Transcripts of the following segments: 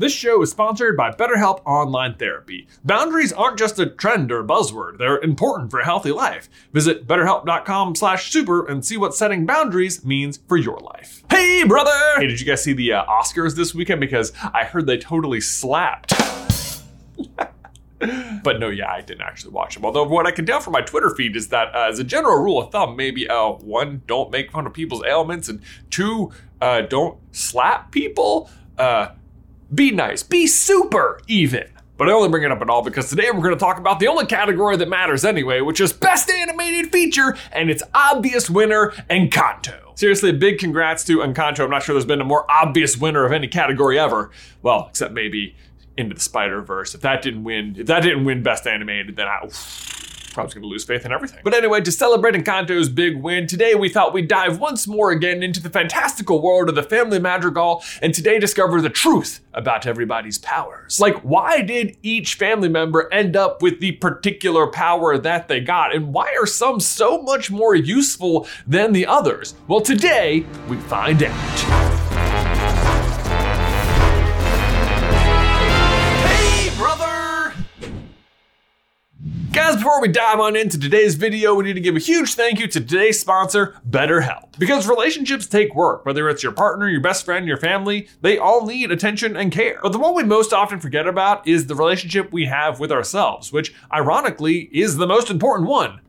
This show is sponsored by BetterHelp Online Therapy. Boundaries aren't just a trend or a buzzword, they're important for a healthy life. Visit betterhelp.com slash super and see what setting boundaries means for your life. Hey, brother! Hey, did you guys see the uh, Oscars this weekend? Because I heard they totally slapped. but no, yeah, I didn't actually watch them. Although what I can tell from my Twitter feed is that, uh, as a general rule of thumb, maybe uh, one, don't make fun of people's ailments, and two, uh, don't slap people. Uh, be nice, be super even. But I only bring it up at all because today we're going to talk about the only category that matters anyway, which is Best Animated Feature, and its obvious winner, Encanto. Seriously, big congrats to Encanto. I'm not sure there's been a more obvious winner of any category ever. Well, except maybe Into the Spider Verse. If that didn't win, if that didn't win Best Animated, then I. Probably going to lose faith in everything. But anyway, to celebrate Encanto's big win, today we thought we'd dive once more again into the fantastical world of the family madrigal and today discover the truth about everybody's powers. Like, why did each family member end up with the particular power that they got? And why are some so much more useful than the others? Well, today we find out. Guys, before we dive on into today's video, we need to give a huge thank you to today's sponsor, BetterHelp. Because relationships take work, whether it's your partner, your best friend, your family, they all need attention and care. But the one we most often forget about is the relationship we have with ourselves, which ironically is the most important one.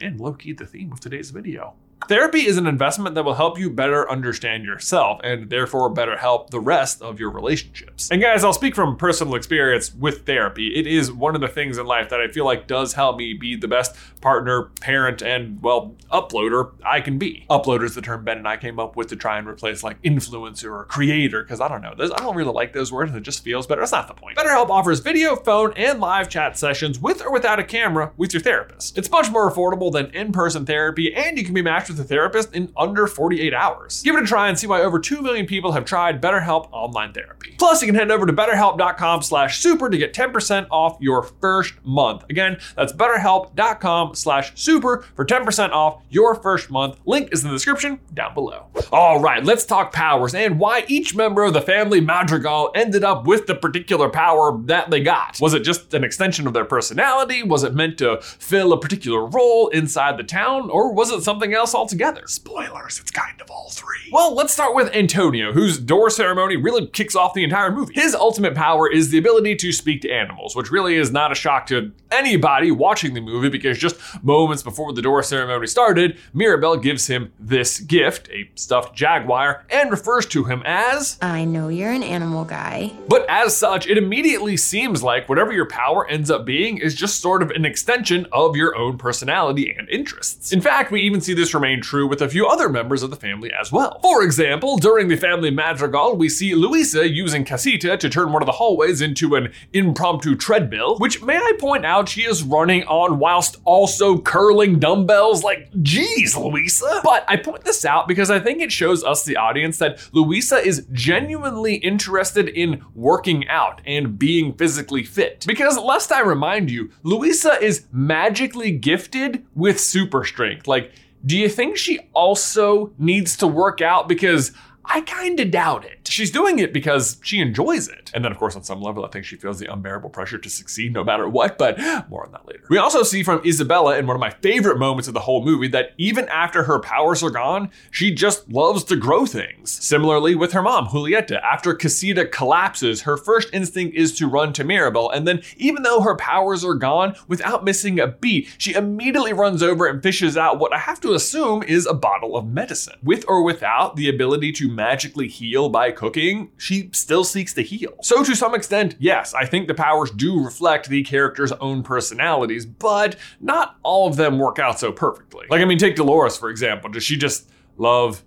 And low key, the theme of today's video. Therapy is an investment that will help you better understand yourself and therefore better help the rest of your relationships. And guys, I'll speak from personal experience with therapy. It is one of the things in life that I feel like does help me be the best partner, parent, and well, uploader I can be. Uploader is the term Ben and I came up with to try and replace like influencer or creator, because I don't know, I don't really like those words. It just feels better. That's not the point. BetterHelp offers video, phone, and live chat sessions with or without a camera with your therapist. It's much more affordable than in-person therapy, and you can be matched with with a therapist in under 48 hours. Give it a try and see why over 2 million people have tried BetterHelp online therapy. Plus, you can head over to betterhelp.com slash super to get 10% off your first month. Again, that's betterhelp.com slash super for 10% off your first month. Link is in the description down below. All right, let's talk powers and why each member of the family Madrigal ended up with the particular power that they got. Was it just an extension of their personality? Was it meant to fill a particular role inside the town? Or was it something else altogether. Spoilers, it's kind of all three. Well, let's start with Antonio, whose door ceremony really kicks off the entire movie. His ultimate power is the ability to speak to animals, which really is not a shock to anybody watching the movie because just moments before the door ceremony started, Mirabel gives him this gift, a stuffed jaguar, and refers to him as I know you're an animal guy. But as such, it immediately seems like whatever your power ends up being is just sort of an extension of your own personality and interests. In fact, we even see this remain true with a few other members of the family as well. For example, during the family madrigal, we see Luisa using Casita to turn one of the hallways into an impromptu treadmill, which may I point out she is running on whilst also curling dumbbells. Like, geez, Luisa. But I point this out because I think it shows us, the audience, that Luisa is genuinely interested in working out and being physically fit. Because lest I remind you, Luisa is magically gifted with super strength. Like, do you think she also needs to work out? Because I kind of doubt it. She's doing it because she enjoys it. And then, of course, on some level, I think she feels the unbearable pressure to succeed no matter what, but more on that later. We also see from Isabela in one of my favorite moments of the whole movie that even after her powers are gone, she just loves to grow things. Similarly with her mom, Julieta, after Casita collapses, her first instinct is to run to Mirabel, and then even though her powers are gone, without missing a beat, she immediately runs over and fishes out what I have to assume is a bottle of medicine. With or without the ability to magically heal by cooking, she still seeks to heal. So, to some extent, yes, I think the powers do reflect the character's own personalities, but not all of them work out so perfectly. Like, I mean, take Dolores, for example. Does she just love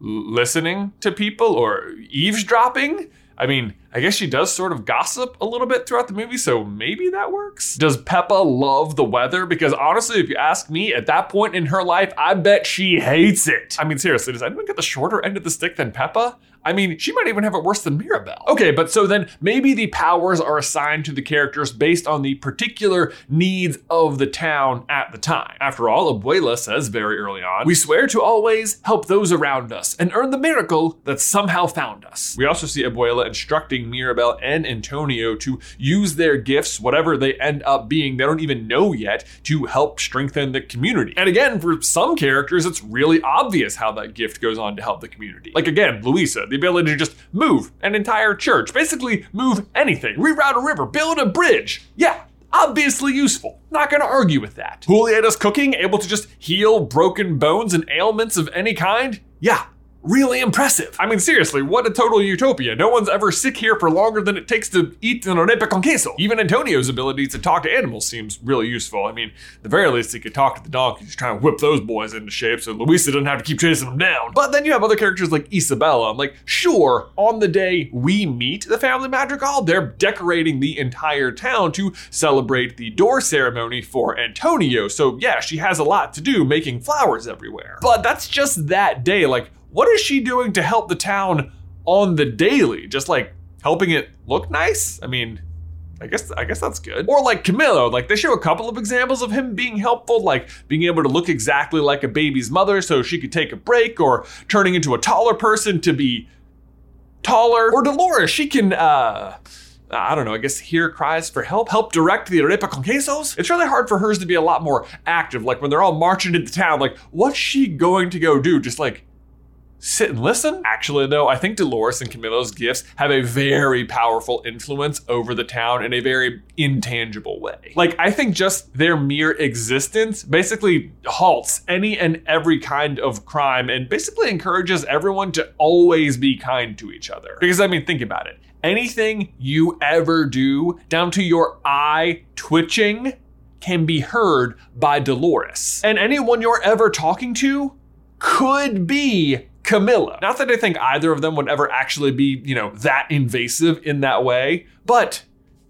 listening to people or eavesdropping? I mean, I guess she does sort of gossip a little bit throughout the movie, so maybe that works. Does Pepa love the weather? Because honestly, if you ask me, at that point in her life, I bet she hates it. I mean, seriously, does anyone get the shorter end of the stick than Pepa? I mean, she might even have it worse than Mirabel. Okay, but so then maybe the powers are assigned to the characters based on the particular needs of the town at the time. After all, Abuela says very early on, we swear to always help those around us and earn the miracle that somehow found us. We also see Abuela instructing Mirabel and Antonio to use their gifts, whatever they end up being, they don't even know yet, to help strengthen the community. And again, for some characters, it's really obvious how that gift goes on to help the community. Like again, Luisa, the ability to just move an entire church, basically move anything, reroute a river, build a bridge. Yeah, obviously useful. Not gonna argue with that. Julieta's cooking, able to just heal broken bones and ailments of any kind? Yeah, really impressive. I mean, seriously, what a total utopia. No one's ever sick here for longer than it takes to eat an arepa con queso. Even Antonio's ability to talk to animals seems really useful. I mean, the very least, he could talk to the donkeys, try and whip those boys into shape so Luisa doesn't have to keep chasing them down. But then you have other characters like Isabela. I'm like, sure, on the day we meet the family madrigal, they're decorating the entire town to celebrate the door ceremony for Antonio. So yeah, she has a lot to do making flowers everywhere. But that's just that day. Like, what is she doing to help the town on the daily? Just like helping it look nice? I mean, I guess I guess that's good. Or like Camilo, like they show a couple of examples of him being helpful, like being able to look exactly like a baby's mother so she could take a break, or turning into a taller person to be taller. Or Dolores, she can uh I don't know, I guess hear cries for help, help direct the arepa con quesos. It's really hard for hers to be a lot more active. Like when they're all marching into town, like what's she going to go do? Just like sit and listen? Actually, though, I think Dolores and Camilo's gifts have a very powerful influence over the town in a very intangible way. Like, I think just their mere existence basically halts any and every kind of crime and basically encourages everyone to always be kind to each other. Because, I mean, think about it. Anything you ever do, down to your eye twitching, can be heard by Dolores. And anyone you're ever talking to could be Camilo. Not that I think either of them would ever actually be, you know, that invasive in that way, but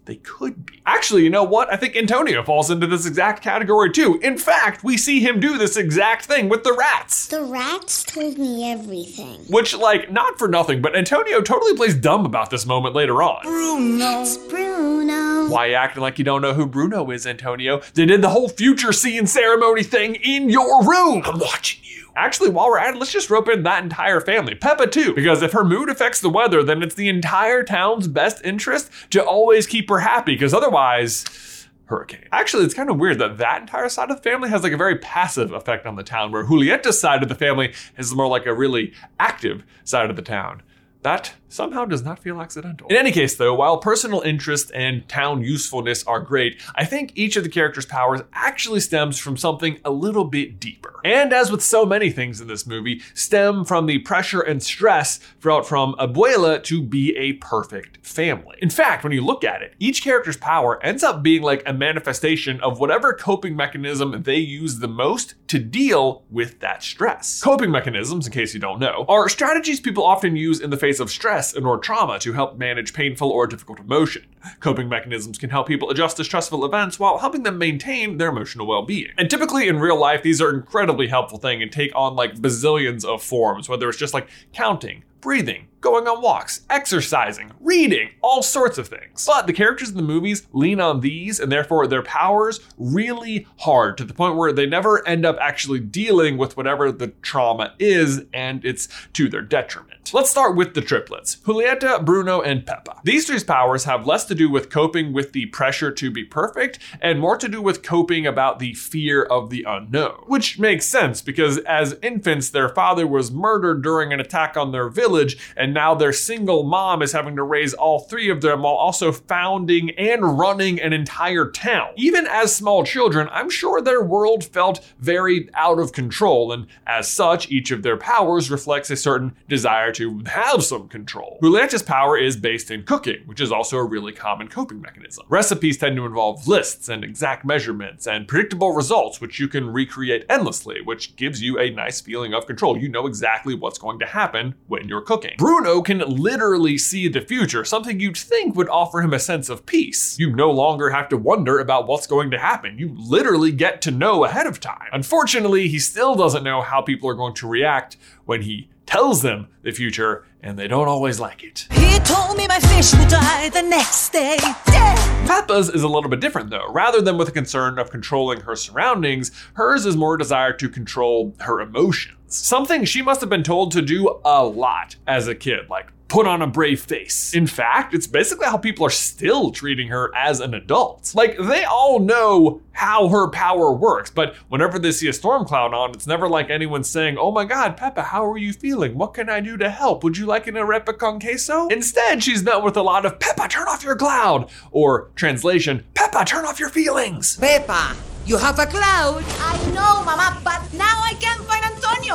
they could be. Actually, you know what? I think Antonio falls into this exact category too. In fact, we see him do this exact thing with the rats. The rats told me everything. Which, like, not for nothing, but Antonio totally plays dumb about this moment later on. Bruno. It's Bruno. Why you acting like you don't know who Bruno is, Antonio? They did the whole future seeing ceremony thing in your room. I'm watching you. Actually, while we're at it, let's just rope in that entire family. Pepa, too, because if her mood affects the weather, then it's the entire town's best interest to always keep her happy, because otherwise, hurricane. Actually, it's kind of weird that that entire side of the family has like a very passive effect on the town, where Julieta's side of the family is more like a really active side of the town. That somehow does not feel accidental. In any case, though, while personal interest and town usefulness are great, I think each of the characters' powers actually stems from something a little bit deeper. And as with so many things in this movie, stem from the pressure and stress brought from Abuela to be a perfect family. In fact, when you look at it, each character's power ends up being like a manifestation of whatever coping mechanism they use the most to deal with that stress. Coping mechanisms, in case you don't know, are strategies people often use in the face of stress and or trauma to help manage painful or difficult emotion. Coping mechanisms can help people adjust to stressful events while helping them maintain their emotional well-being. And typically in real life, these are incredibly helpful thing and take on like bazillions of forms, whether it's just like counting, breathing, going on walks, exercising, reading, all sorts of things. But the characters in the movies lean on these and therefore their powers really hard to the point where they never end up actually dealing with whatever the trauma is and it's to their detriment. Let's start with the triplets Julieta, Bruno, and Pepa. These three's powers have less to do with coping with the pressure to be perfect and more to do with coping about the fear of the unknown. Which makes sense because as infants, their father was murdered during an attack on their village and now their single mom is having to raise all three of them while also founding and running an entire town. Even as small children, I'm sure their world felt very out of control, and as such, each of their powers reflects a certain desire to have some control. Julieta's power is based in cooking, which is also a really common coping mechanism. Recipes tend to involve lists and exact measurements and predictable results, which you can recreate endlessly, which gives you a nice feeling of control. You know exactly what's going to happen when you're cooking. Bruno can literally see the future, something you'd think would offer him a sense of peace. You no longer have to wonder about what's going to happen. You literally get to know ahead of time. Unfortunately, he still doesn't know how people are going to react when he tells them the future, and they don't always like it. He told me my fish would die the next day. Dead. Pepa's is a little bit different though. Rather than with a concern of controlling her surroundings, hers is more a desire to control her emotions. Something she must have been told to do a lot as a kid, like put on a brave face. In fact, it's basically how people are still treating her as an adult. Like, they all know how her power works, but whenever they see a storm cloud on, it's never like anyone saying, Oh my god, Pepa, how are you feeling? What can I do to help? Would you like an arepa con queso? Instead, she's met with a lot of Pepa, turn off your cloud! Or, translation, Pepa, turn off your feelings! Pepa, you have a cloud. I know, Mama, but now I can't find Antonio.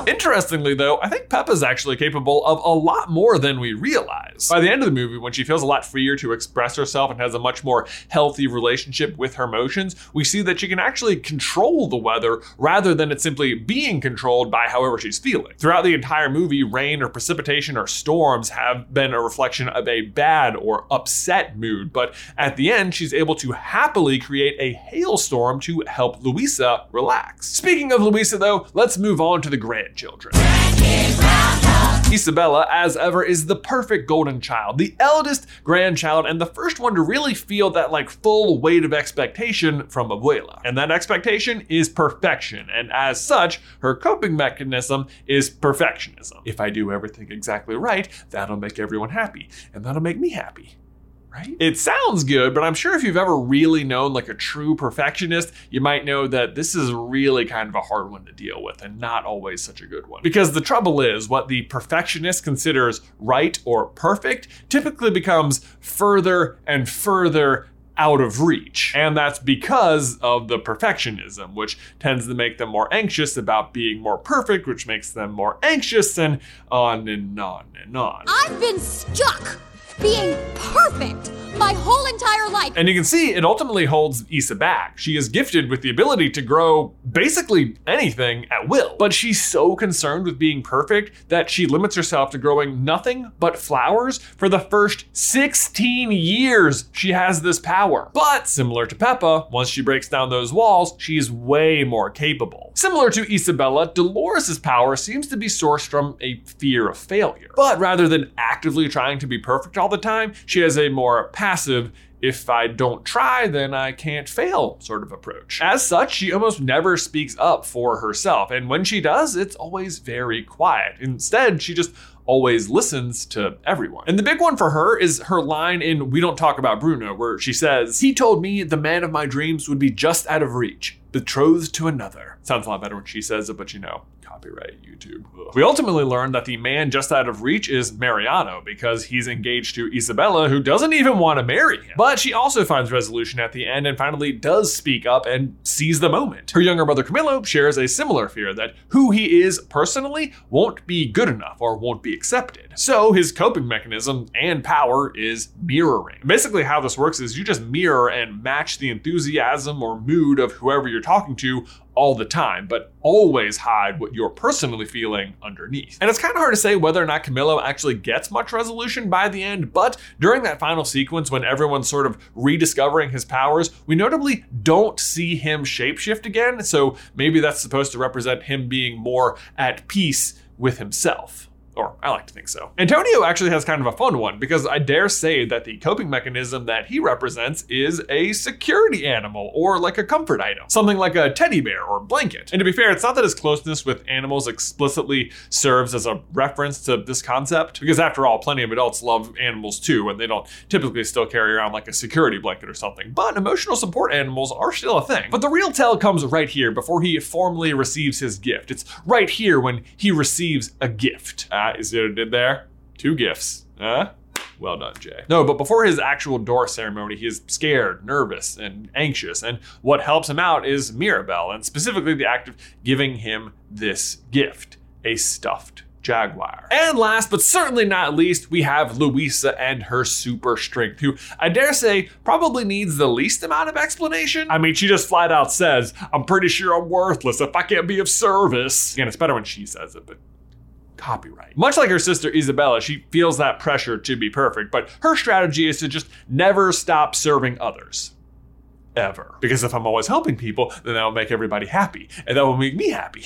Interestingly, though, I think Pepa's actually capable of a lot more than we realize. By the end of the movie, when she feels a lot freer to express herself and has a much more healthy relationship with her emotions, we see that she can actually control the weather rather than it simply being controlled by however she's feeling. Throughout the entire movie, rain or precipitation or storms have been a reflection of a bad or upset mood, but at the end, she's able to happily create a hailstorm to help Luisa relax. Speaking of Luisa, though, let's move on to the grandchildren. Isabela, as ever, is the perfect golden child, the eldest grandchild, and the first one to really feel that like full weight of expectation from Abuela. And that expectation is perfection, and as such, her coping mechanism is perfectionism. If I do everything exactly right, that'll make everyone happy, and that'll make me happy right? It sounds good, but I'm sure if you've ever really known like a true perfectionist, you might know that this is really kind of a hard one to deal with and not always such a good one. Because the trouble is, what the perfectionist considers right or perfect typically becomes further and further out of reach. And that's because of the perfectionism, which tends to make them more anxious about being more perfect, which makes them more anxious, and on and on and on. I've been stuck being perfect my whole entire life. And you can see it ultimately holds Issa back. She is gifted with the ability to grow basically anything at will. But she's so concerned with being perfect that she limits herself to growing nothing but flowers for the first 16 years she has this power. But similar to Pepa, once she breaks down those walls, she's way more capable. Similar to Isabela, Dolores' power seems to be sourced from a fear of failure. But rather than actively trying to be perfect all the time, she has a more passive, if I don't try, then I can't fail sort of approach. As such, she almost never speaks up for herself, and when she does, it's always very quiet. Instead, she just always listens to everyone. And the big one for her is her line in We Don't Talk About Bruno, where she says, He told me the man of my dreams would be just out of reach, betrothed to another. Sounds a lot better when she says it, but you know, copyright YouTube. Ugh. We ultimately learn that the man just out of reach is Mariano because he's engaged to Isabela, who doesn't even want to marry him. But she also finds resolution at the end and finally does speak up and seize the moment. Her younger brother Camilo shares a similar fear that who he is personally won't be good enough or won't be accepted. So his coping mechanism and power is mirroring. Basically, how this works is you just mirror and match the enthusiasm or mood of whoever you're talking to all the time, but always hide what you're personally feeling underneath. And it's kind of hard to say whether or not Camilo actually gets much resolution by the end, but during that final sequence when everyone's sort of rediscovering his powers, we notably don't see him shapeshift again, so maybe that's supposed to represent him being more at peace with himself. Or I like to think so. Antonio actually has kind of a fun one because I dare say that the coping mechanism that he represents is a security animal or like a comfort item, something like a teddy bear or blanket. And to be fair, it's not that his closeness with animals explicitly serves as a reference to this concept, because after all, plenty of adults love animals too, and they don't typically still carry around like a security blanket or something. But emotional support animals are still a thing. But the real tell comes right here before he formally receives his gift. It's right here when he receives a gift. Is see what I did there? Two gifts. Huh? Well done, Jay. No, but before his actual door ceremony, he is scared, nervous, and anxious. And what helps him out is Mirabel, and specifically the act of giving him this gift a stuffed Jaguar. And last but certainly not least, we have Luisa and her super strength, who I dare say probably needs the least amount of explanation. I mean, she just flat out says, I'm pretty sure I'm worthless if I can't be of service. Again, it's better when she says it, but copyright. Much like her sister Isabela, she feels that pressure to be perfect, but her strategy is to just never stop serving others. Ever. Because if I'm always helping people, then that will make everybody happy, and that will make me happy.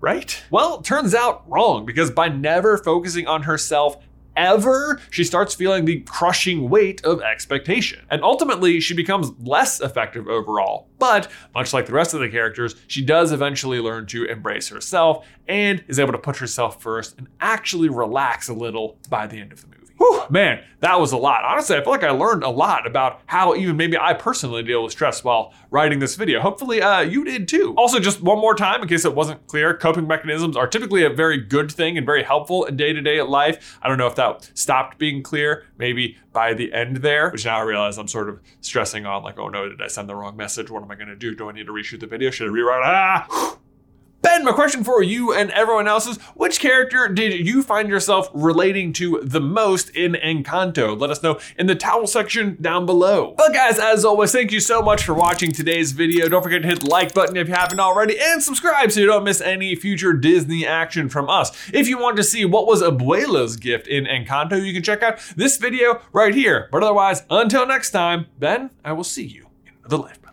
Right? Well, turns out wrong, because by never focusing on herself ever, she starts feeling the crushing weight of expectation. And ultimately, she becomes less effective overall. But much like the rest of the characters, she does eventually learn to embrace herself and is able to put herself first and actually relax a little by the end of the movie. Whew, man, that was a lot. Honestly, I feel like I learned a lot about how even maybe I personally deal with stress while writing this video. Hopefully, uh, you did too. Also, just one more time, in case it wasn't clear, coping mechanisms are typically a very good thing and very helpful in day to day life. I don't know if that stopped being clear maybe by the end there, which now I realize I'm sort of stressing on, like, oh no, did I send the wrong message? What am I to do? Do I need to reshoot the video? Should I rewrite? Ah! Ben, my question for you and everyone else is which character did you find yourself relating to the most in Encanto? Let us know in the towel section down below. But guys, as always, thank you so much for watching today's video. Don't forget to hit the like button if you haven't already and subscribe so you don't miss any future Disney action from us. If you want to see what was Abuela's gift in Encanto, you can check out this video right here. But otherwise, until next time, Ben, I will see you in the life.